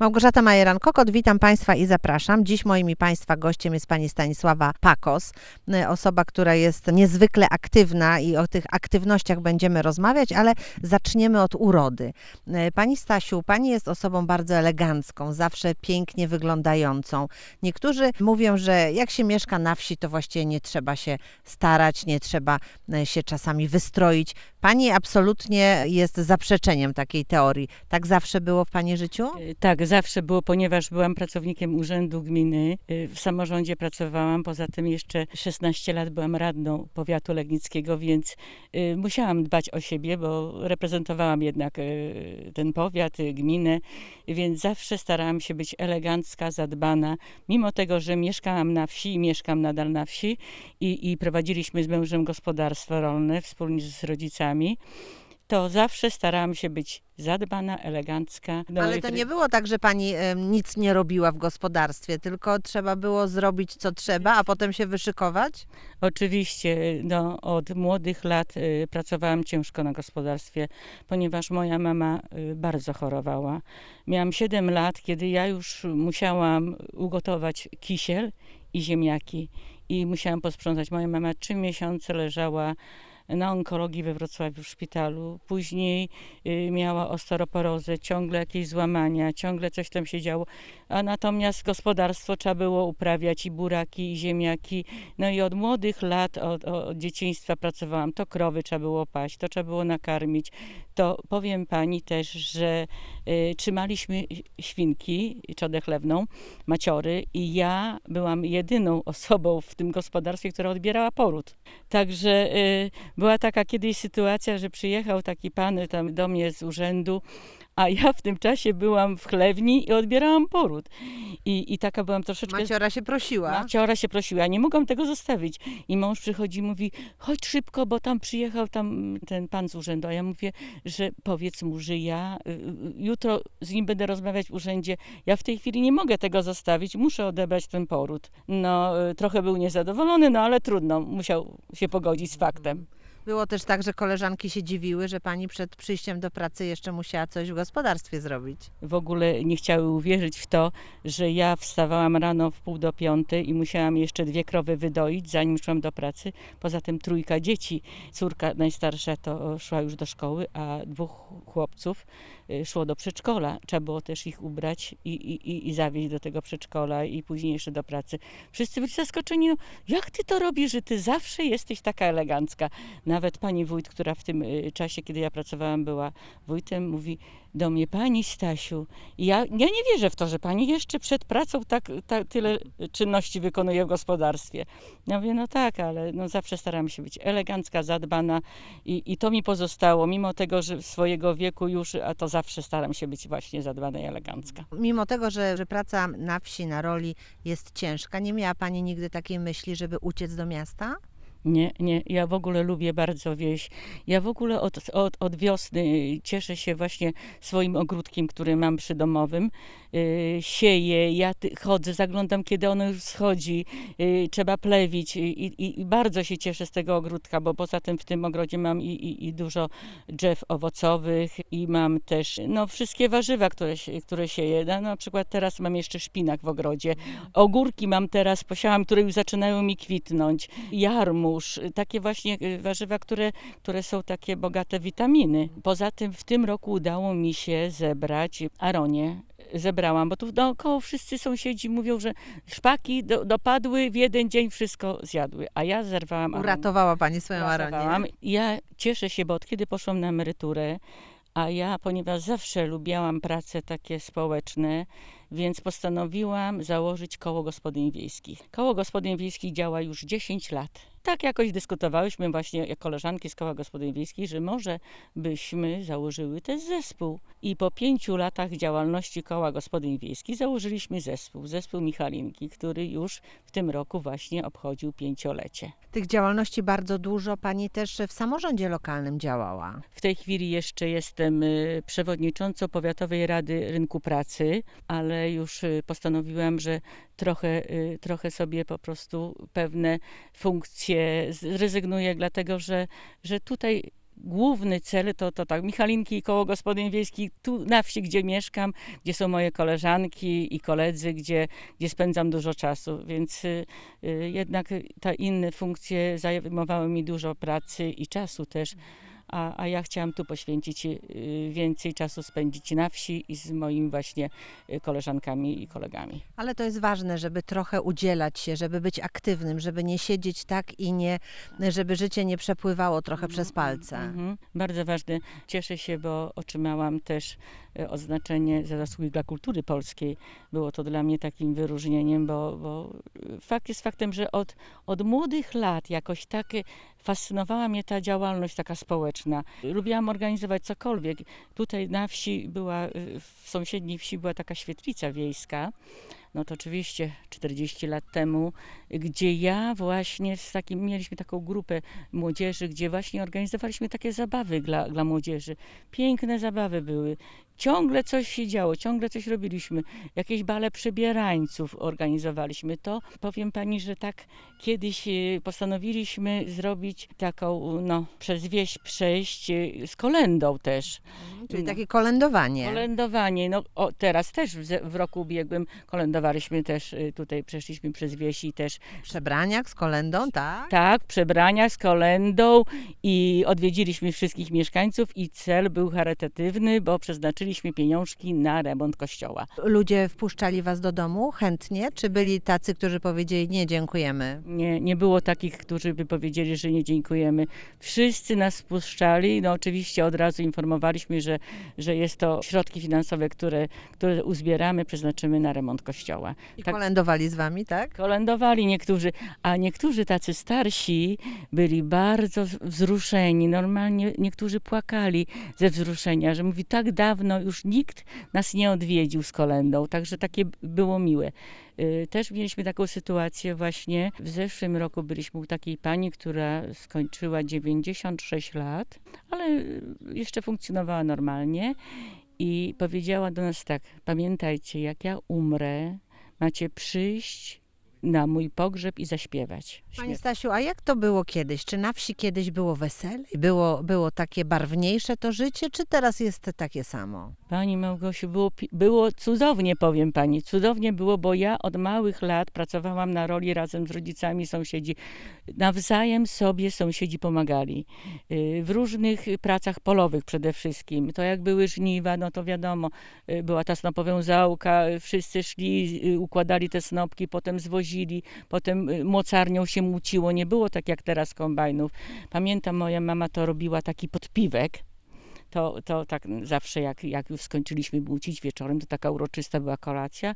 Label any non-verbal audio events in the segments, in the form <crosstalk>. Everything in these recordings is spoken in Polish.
Małgorzata Majeran-Kokot, witam Państwa i zapraszam. Dziś moim i Państwa gościem jest Pani Stanisława Pakos, y, osoba, która jest niezwykle aktywna i o tych aktywnościach będziemy rozmawiać, ale zaczniemy od urody. Y, Pani Stasiu, Pani jest osobą bardzo elegancką, zawsze pięknie wyglądającą. Niektórzy mówią, że jak się mieszka na wsi, to właściwie nie trzeba się starać, nie trzeba y, się czasami wystroić. Pani absolutnie jest zaprzeczeniem takiej teorii. Tak zawsze było w Pani życiu? Tak, zawsze było, ponieważ byłam pracownikiem Urzędu Gminy. y, W samorządzie pracowałam, poza tym jeszcze 16 lat byłam radną powiatu legnickiego, więc y, musiałam dbać o siebie, bo reprezentowałam jednak y, ten powiat, gminę, więc zawsze starałam się być elegancka, zadbana. Mimo tego, że mieszkałam na wsi i mieszkam nadal na wsi i, i prowadziliśmy z mężem gospodarstwo rolne wspólnie z rodzicami, to zawsze starałam się być zadbana, elegancka. No Ale to nie było tak, że pani em, nic nie robiła w gospodarstwie, tylko trzeba było zrobić co trzeba, a potem się wyszykować? Oczywiście, no, od młodych lat y, pracowałam ciężko na gospodarstwie, ponieważ moja mama y, bardzo chorowała. Miałam 7 lat, kiedy ja już musiałam ugotować kisiel i ziemniaki i musiałam posprzątać. Moja mama trzy miesiące leżała na onkologii we Wrocławiu w szpitalu. Później y, miała osteoporozę, ciągle jakieś złamania, ciągle coś tam się działo. A natomiast gospodarstwo trzeba było uprawiać i buraki, i ziemniaki. No i od młodych lat, od, od dzieciństwa pracowałam. To krowy trzeba było paść, to trzeba było nakarmić. To powiem pani też, że y, trzymaliśmy świnki, trzodę chlewną, maciory i ja byłam jedyną <laughs> osobą w tym gospodarstwie, która odbierała poród. Także y, była taka kiedyś sytuacja, że przyjechał taki pan tam do mnie z urzędu, a ja w tym czasie byłam w chlewni i odbierałam poród. I, i taka byłam troszeczkę... Maciora się prosiła. Maciora się prosiła, nie mogłam tego zostawić. I mąż przychodzi i mówi, chodź szybko, bo tam przyjechał tam ten pan z urzędu. A ja mówię, że powiedz mu, że ja y, y, jutro z nim będę rozmawiać w urzędzie. Ja w tej chwili nie mogę tego zostawić, muszę odebrać ten poród. No, y, trochę był niezadowolony, no ale trudno, musiał się pogodzić z faktem. Było też tak, że koleżanki się dziwiły, że pani przed przyjściem do pracy jeszcze musiała coś w gospodarstwie zrobić. w ogóle nie chciały uwierzyć w to, że ja wstawałam rano w pół do piątej i musiałam jeszcze dwie krowy wydoić, zanim szłam do pracy. Poza tym trójka dzieci. Córka najstarsza to szła już do szkoły, a dwóch chłopców szło do przedszkola. Trzeba było też ich ubrać i, i, i- i zawieźć do tego przedszkola i później jeszcze do pracy. Wszyscy byli zaskoczeni, no, jak ty to robisz, że ty zawsze jesteś taka elegancka. Nawet pani wójt, która w tym y, czasie, kiedy ja pracowałam, była wójtem, mówi do mnie, pani Stasiu, ja, ja nie wierzę w to, że pani jeszcze przed pracą tak, tak tyle czynności wykonuje w gospodarstwie. Ja mówię, no tak, ale no zawsze staram się być elegancka, zadbana i, i to mi pozostało, mimo tego, że swojego wieku już, a to zawsze staram się być właśnie zadbana i elegancka. Mimo tego, że, że praca na wsi, na roli jest ciężka, nie miała pani nigdy takiej myśli, żeby uciec do miasta? Nie, nie, ja w ogóle lubię bardzo wieś. Ja w ogóle od, od, od wiosny cieszę się właśnie swoim ogródkiem, który mam przydomowym. Yy, sieję, ja chodzę, zaglądam, kiedy ono już schodzi, yy, trzeba plewić i, i, i bardzo się cieszę z tego ogródka, bo poza tym w tym ogrodzie mam i, i, dużo drzew owocowych i mam też no, wszystkie warzywa, które, się, które sieję. No, na przykład teraz mam jeszcze szpinak w ogrodzie. Ogórki mam teraz, posiałam, które już zaczynają mi kwitnąć. Takie właśnie y, warzywa, które, które są takie bogate w witaminy. Poza tym w tym roku udało mi się zebrać aronie. Zebrałam, bo tu dookoła wszyscy sąsiedzi mówią, że szpaki do, dopadły w jeden dzień, wszystko zjadły, a ja zerwałam aronię. Uratowała pani swoją aronię. Ja cieszę się, bo od kiedy poszłam na emeryturę, a ja, ponieważ zawsze lubiałam prace takie społeczne, więc postanowiłam założyć koło gospodyń wiejskich. Koło gospodyń wiejskich działa już 10 lat. Tak jakoś dyskutowałyśmy właśnie jak koleżanki z koła gospodyń wiejskich, że może byśmy założyły też zespół. I po pięciu latach działalności koła gospodyń wiejskich założyliśmy zespół, zespół Michalinki, który już w tym roku właśnie obchodził pięciolecie. Tych działalności bardzo dużo. Pani też w samorządzie lokalnym działała. W tej chwili jeszcze jestem y, przewodniczącą Powiatowej Rady Rynku Pracy, ale już y, postanowiłam, że trochę, y, trochę sobie po prostu pewne funkcje zrezygnuję, dlatego że, że tutaj główny cel to, to tak, Michalinki i koło gospodyń wiejskich, tu na wsi, gdzie mieszkam, gdzie są moje koleżanki i koledzy, gdzie, gdzie spędzam dużo czasu, więc y, y, jednak te inne funkcje zajmowały mi dużo pracy i czasu też a, a ja chciałam tu poświęcić y, więcej czasu spędzić na wsi i z moimi właśnie y, koleżankami i kolegami. Ale to jest ważne, żeby trochę udzielać się, żeby być aktywnym, żeby nie siedzieć tak i nie, żeby życie nie przepływało trochę przez palce. Mhm. Bardzo ważne. Cieszę się, bo otrzymałam też y, oznaczenie za zasługi dla kultury polskiej. Było to dla mnie takim wyróżnieniem, bo, bo fakt jest faktem, że od, od młodych lat jakoś tak fascynowała mnie ta działalność taka społeczna. Lubiłam organizować cokolwiek. Tutaj na wsi była, w sąsiedniej wsi była taka świetlica wiejska no to oczywiście 40 lat temu, gdzie ja właśnie z takim, mieliśmy taką grupę młodzieży, gdzie właśnie organizowaliśmy takie zabawy dla, dla młodzieży. Piękne zabawy były. Ciągle coś się działo, ciągle coś robiliśmy. Jakieś bale przebierańców organizowaliśmy. To powiem pani, że tak kiedyś e, postanowiliśmy zrobić taką, no, przez wieś przejść e, z kolendą też. Czyli takie kolędowanie. Kolędowanie. No, o, teraz też w, w roku ubiegłym kolędowaliśmy też, y, tutaj przeszliśmy przez wieś i też... Przebraniach z kolendą, tak? Tak, przebrania z kolendą i odwiedziliśmy wszystkich mieszkańców i cel był charytatywny, bo przeznaczyliśmy pieniążki na remont kościoła. Ludzie wpuszczali was do domu chętnie, czy byli tacy, którzy powiedzieli nie, dziękujemy? Nie, nie było takich, którzy by powiedzieli, że nie dziękujemy. Wszyscy nas wpuszczali, no oczywiście od razu informowaliśmy, że, że jest to środki finansowe, które, które uzbieramy, przeznaczymy na remont kościoła. I Tak. kolędowali z wami, tak? Kolędowali niektórzy, a niektórzy tacy starsi byli bardzo wzruszeni. Normalnie niektórzy płakali ze wzruszenia, że mówi, tak dawno już nikt nas nie odwiedził z kolędą. Także takie było miłe. Y, Też mieliśmy taką sytuację właśnie. W zeszłym roku byliśmy u takiej pani, która skończyła 96 lat, ale jeszcze funkcjonowała normalnie i powiedziała do nas tak: Pamiętajcie, jak ja umrę, macie przyjść na mój pogrzeb i zaśpiewać. Pani. Stasiu, a jak to było kiedyś? Czy na wsi kiedyś było wesele? Było, było takie barwniejsze to życie, czy teraz jest takie samo? Pani Małgosiu, było, było cudownie, powiem pani. Cudownie było, bo ja od małych lat pracowałam na roli razem z rodzicami sąsiedzi. Nawzajem sobie sąsiedzi pomagali. Y, W różnych pracach polowych przede wszystkim. To jak były żniwa, no to wiadomo, y, była ta snopowiązałka, y, wszyscy szli, układali te snopki, potem zwozili, potem y, mocarnią się muciło. Nie było tak jak teraz kombajnów. Pamiętam, moja mama to robiła taki podpiwek to, to tak zawsze jak, jak już skończyliśmy bucić wieczorem, to taka uroczysta była kolacja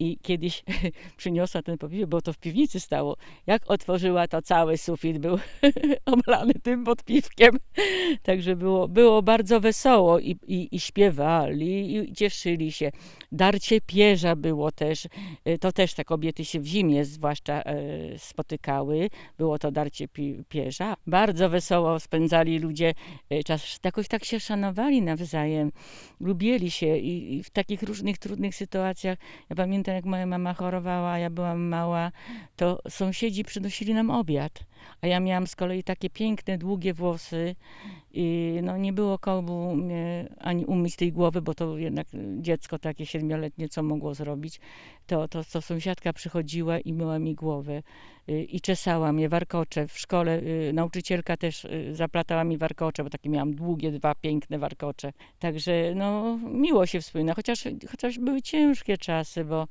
i kiedyś <laughs> przyniosła ten podpiwek, bo to w piwnicy stało. Jak otworzyła, to cały sufit był <laughs> oblany tym podpiwkiem. <laughs> Także było, było bardzo wesoło i, i, i śpiewali i cieszyli się. Darcie pierza było też. Y, To też te kobiety się w zimie zwłaszcza e, spotykały. Było to darcie pi- pierza. Bardzo wesoło spędzali ludzie e, czas. Jakoś tak się szanowali nawzajem. Lubili się i, i w takich różnych trudnych sytuacjach. Ja pamiętam, jak moja mama chorowała, a ja byłam mała, to sąsiedzi przynosili nam obiad. A ja miałam z kolei takie piękne, długie włosy i no, nie było komu mnie ani umyć tej głowy, bo to jednak dziecko takie siedmioletnie, co mogło zrobić, to, to, to sąsiadka przychodziła i myła mi głowę y, i czesała mnie warkocze. W szkole y, nauczycielka też zaplatała mi warkocze, bo takie miałam długie, dwa piękne warkocze. Także no, miło się wspomina, chociaż, chociaż były ciężkie czasy, bo,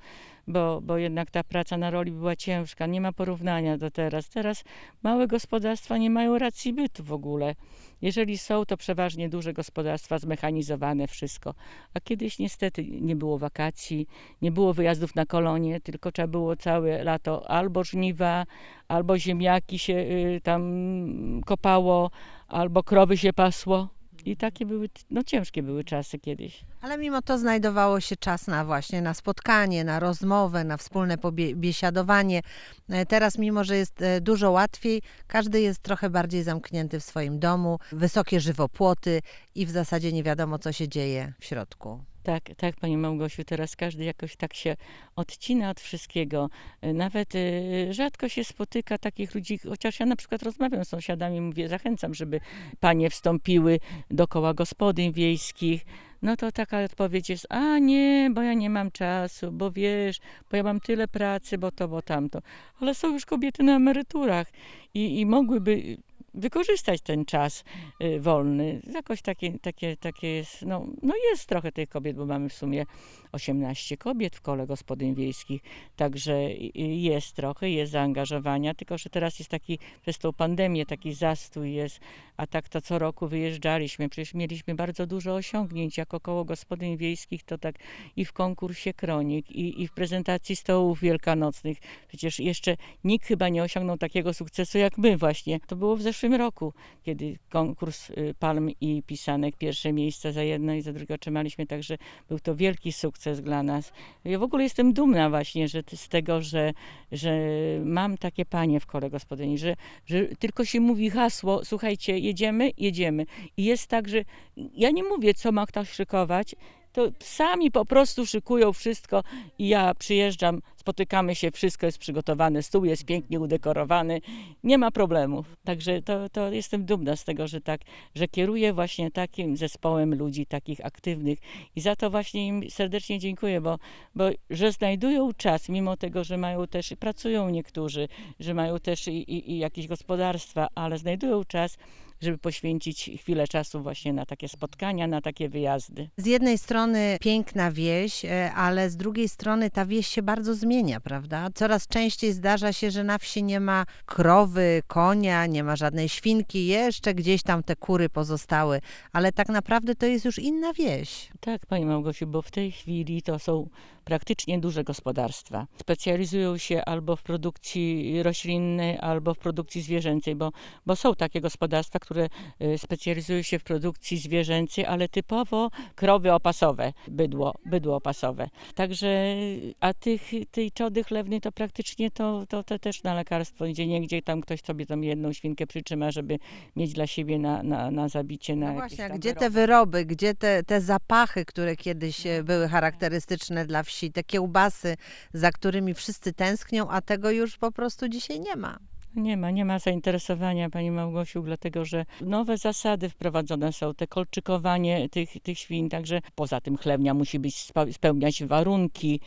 bo, bo jednak ta praca na roli była ciężka. Nie ma porównania do teraz. Teraz małe gospodarstwa nie mają racji bytu w ogóle. Jeżeli są, to przeważnie duże gospodarstwa, zmechanizowane, wszystko. A kiedyś niestety nie było wakacji, nie było wyjazdów na kolonie, tylko trzeba było całe lato albo żniwa, albo ziemniaki się y, tam kopało, albo krowy się pasło. I takie były, no ciężkie były czasy kiedyś. Ale mimo to znajdowało się czas na właśnie na spotkanie, na rozmowę, na wspólne biesiadowanie. E, Teraz, mimo że jest e, dużo łatwiej, każdy jest trochę bardziej zamknięty w swoim domu, wysokie żywopłoty i w zasadzie nie wiadomo, co się dzieje w środku. Tak, tak, Pani Małgosiu, teraz każdy jakoś tak się odcina od wszystkiego. Y, Nawet y, rzadko się spotyka takich ludzi, chociaż ja na przykład rozmawiam z sąsiadami, mówię, zachęcam, żeby panie wstąpiły do koła gospodyń wiejskich. No to taka odpowiedź jest, a nie, bo ja nie mam czasu, bo wiesz, bo ja mam tyle pracy, bo to, bo tamto. Ale są już kobiety na emeryturach i, i mogłyby wykorzystać ten czas y, wolny. Jakoś takie, takie, takie jest, no, no jest trochę tych kobiet, bo mamy w sumie 18 kobiet w kole gospodyń wiejskich, także jest trochę, jest zaangażowania, tylko że teraz jest taki, przez tą pandemię taki zastój jest, a tak to co roku wyjeżdżaliśmy, przecież mieliśmy bardzo dużo osiągnięć jako koło gospodyń wiejskich, to tak i w konkursie kronik, i, i w prezentacji stołów wielkanocnych, przecież jeszcze nikt chyba nie osiągnął takiego sukcesu jak my właśnie. To było w zeszłym roku, kiedy konkurs y, palm i pisanek, pierwsze miejsca za jedno i za drugie otrzymaliśmy, także był to wielki sukces dla nas. Ja w ogóle jestem dumna właśnie że, z tego, że, że mam takie panie w kole gospodyni, że, że tylko się mówi hasło, słuchajcie, jedziemy, jedziemy. I jest tak, że ja nie mówię, co ma ktoś szykować, to sami po prostu szykują wszystko i ja przyjeżdżam, spotykamy się, wszystko jest przygotowane, stół jest pięknie udekorowany, nie ma problemów. Także to, to jestem dumna z tego, że tak, że kieruję właśnie takim zespołem ludzi, takich aktywnych i za to właśnie im serdecznie dziękuję, bo, bo że znajdują czas, mimo tego, że mają też, pracują niektórzy, że mają też i, i, i jakieś gospodarstwa, ale znajdują czas, żeby poświęcić chwilę czasu właśnie na takie spotkania, na takie wyjazdy. Z jednej strony piękna wieś, e, ale z drugiej strony ta wieś się bardzo zmienia, prawda? Coraz częściej zdarza się, że na wsi nie ma krowy, konia, nie ma żadnej świnki, jeszcze gdzieś tam te kury pozostały, ale tak naprawdę to jest już inna wieś. Tak, Pani Małgosiu, bo w tej chwili to są praktycznie duże gospodarstwa. Specjalizują się albo w produkcji roślinnej, albo w produkcji zwierzęcej, bo, bo są takie gospodarstwa, które y, specjalizują się w produkcji zwierzęcej, ale typowo krowy opasowe, bydło, bydło opasowe. Także, a tych, tej czody chlewnej to praktycznie to, to, to też na lekarstwo, gdzie niegdzie tam ktoś sobie tam jedną świnkę przytrzyma, żeby mieć dla siebie na, na, na zabicie, na No właśnie, gdzie te wyroby. wyroby, gdzie te, te zapachy, które kiedyś e, były charakterystyczne dla wsi, te kiełbasy, za którymi wszyscy tęsknią, a tego już po prostu dzisiaj nie ma. Nie ma, nie ma zainteresowania Pani Małgosiu, dlatego że nowe zasady wprowadzone są, te kolczykowanie tych, tych świń, także poza tym chlewnia musi być, spełniać warunki,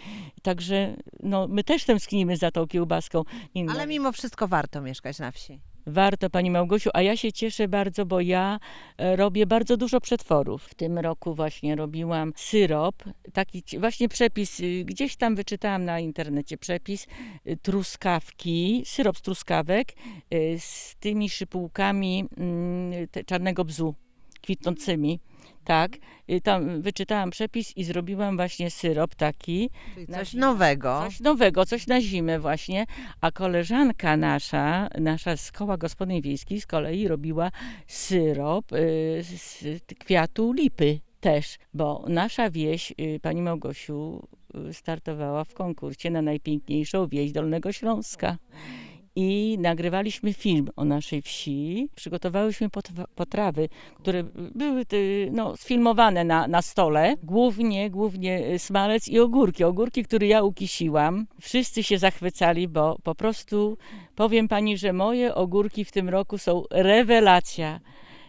także no, my też tęsknimy za tą kiełbaską. Inna Ale mimo wszystko warto mieszkać na wsi. Warto, Pani Małgosiu, a ja się cieszę bardzo, bo ja e, robię bardzo dużo przetworów. W tym roku właśnie robiłam syrop, taki właśnie przepis, y, gdzieś tam wyczytałam na internecie przepis y, truskawki, syrop z truskawek y, z tymi szypułkami mm, czarnego bzu kwitnącymi. Tak, Y, tam wyczytałam przepis i zrobiłam właśnie syrop taki, Czyli coś nowego. Coś nowego, coś na zimę właśnie. A koleżanka nasza, nasza z koła gospodyń wiejskich z kolei robiła syrop y, z kwiatu lipy też, bo nasza wieś, y, pani Małgosiu, startowała w konkursie na najpiękniejszą wieś Dolnego Śląska. I nagrywaliśmy film o naszej wsi. Przygotowałyśmy potrawy, które były y, no, sfilmowane na, na stole. Głównie, głównie y, smalec i ogórki. Ogórki, które ja ukisiłam. Wszyscy się zachwycali, bo po prostu powiem pani, że moje ogórki w tym roku są rewelacja.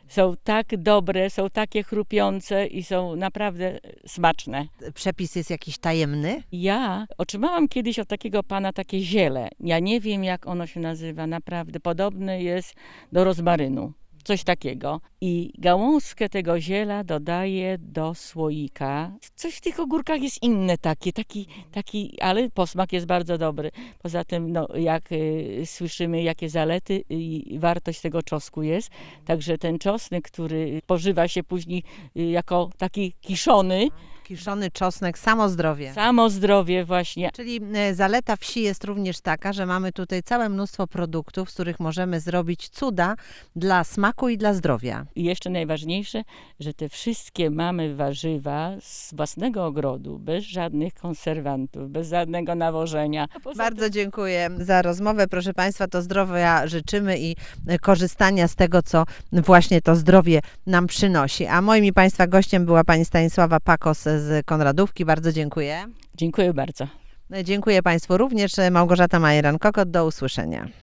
Są tak dobre, są takie chrupiące i są naprawdę smaczne. Przepis jest jakiś tajemny? Ja otrzymałam kiedyś od takiego pana takie ziele. Ja nie wiem, jak ono się nazywa, naprawdę. Podobne jest do rozmarynu. Coś takiego. I gałązkę tego ziela dodaję do słoika. Coś w tych ogórkach jest inne takie, taki, taki, ale posmak jest bardzo dobry. Poza tym, no, jak y, słyszymy, jakie zalety i wartość tego czosnku jest. Także ten czosnek, który pożywa się później y, jako taki kiszony, Kiszony czosnek, samo zdrowie. samo zdrowie właśnie. Czyli e, zaleta wsi jest również taka, że mamy tutaj całe mnóstwo produktów, z których możemy zrobić cuda dla smaku i dla zdrowia. I jeszcze najważniejsze, że te wszystkie mamy warzywa z własnego ogrodu, bez żadnych konserwantów, bez żadnego nawożenia. Bardzo dziękuję za rozmowę. Proszę Państwa, to zdrowia życzymy i e, korzystania z tego, co właśnie to zdrowie nam przynosi. A moim i Państwa gościem była Pani Stanisława Pakos z Konradówki. Bardzo dziękuję. Dziękuję bardzo. Dziękuję Państwu również. Małgorzata Majeran-Kokot, do usłyszenia.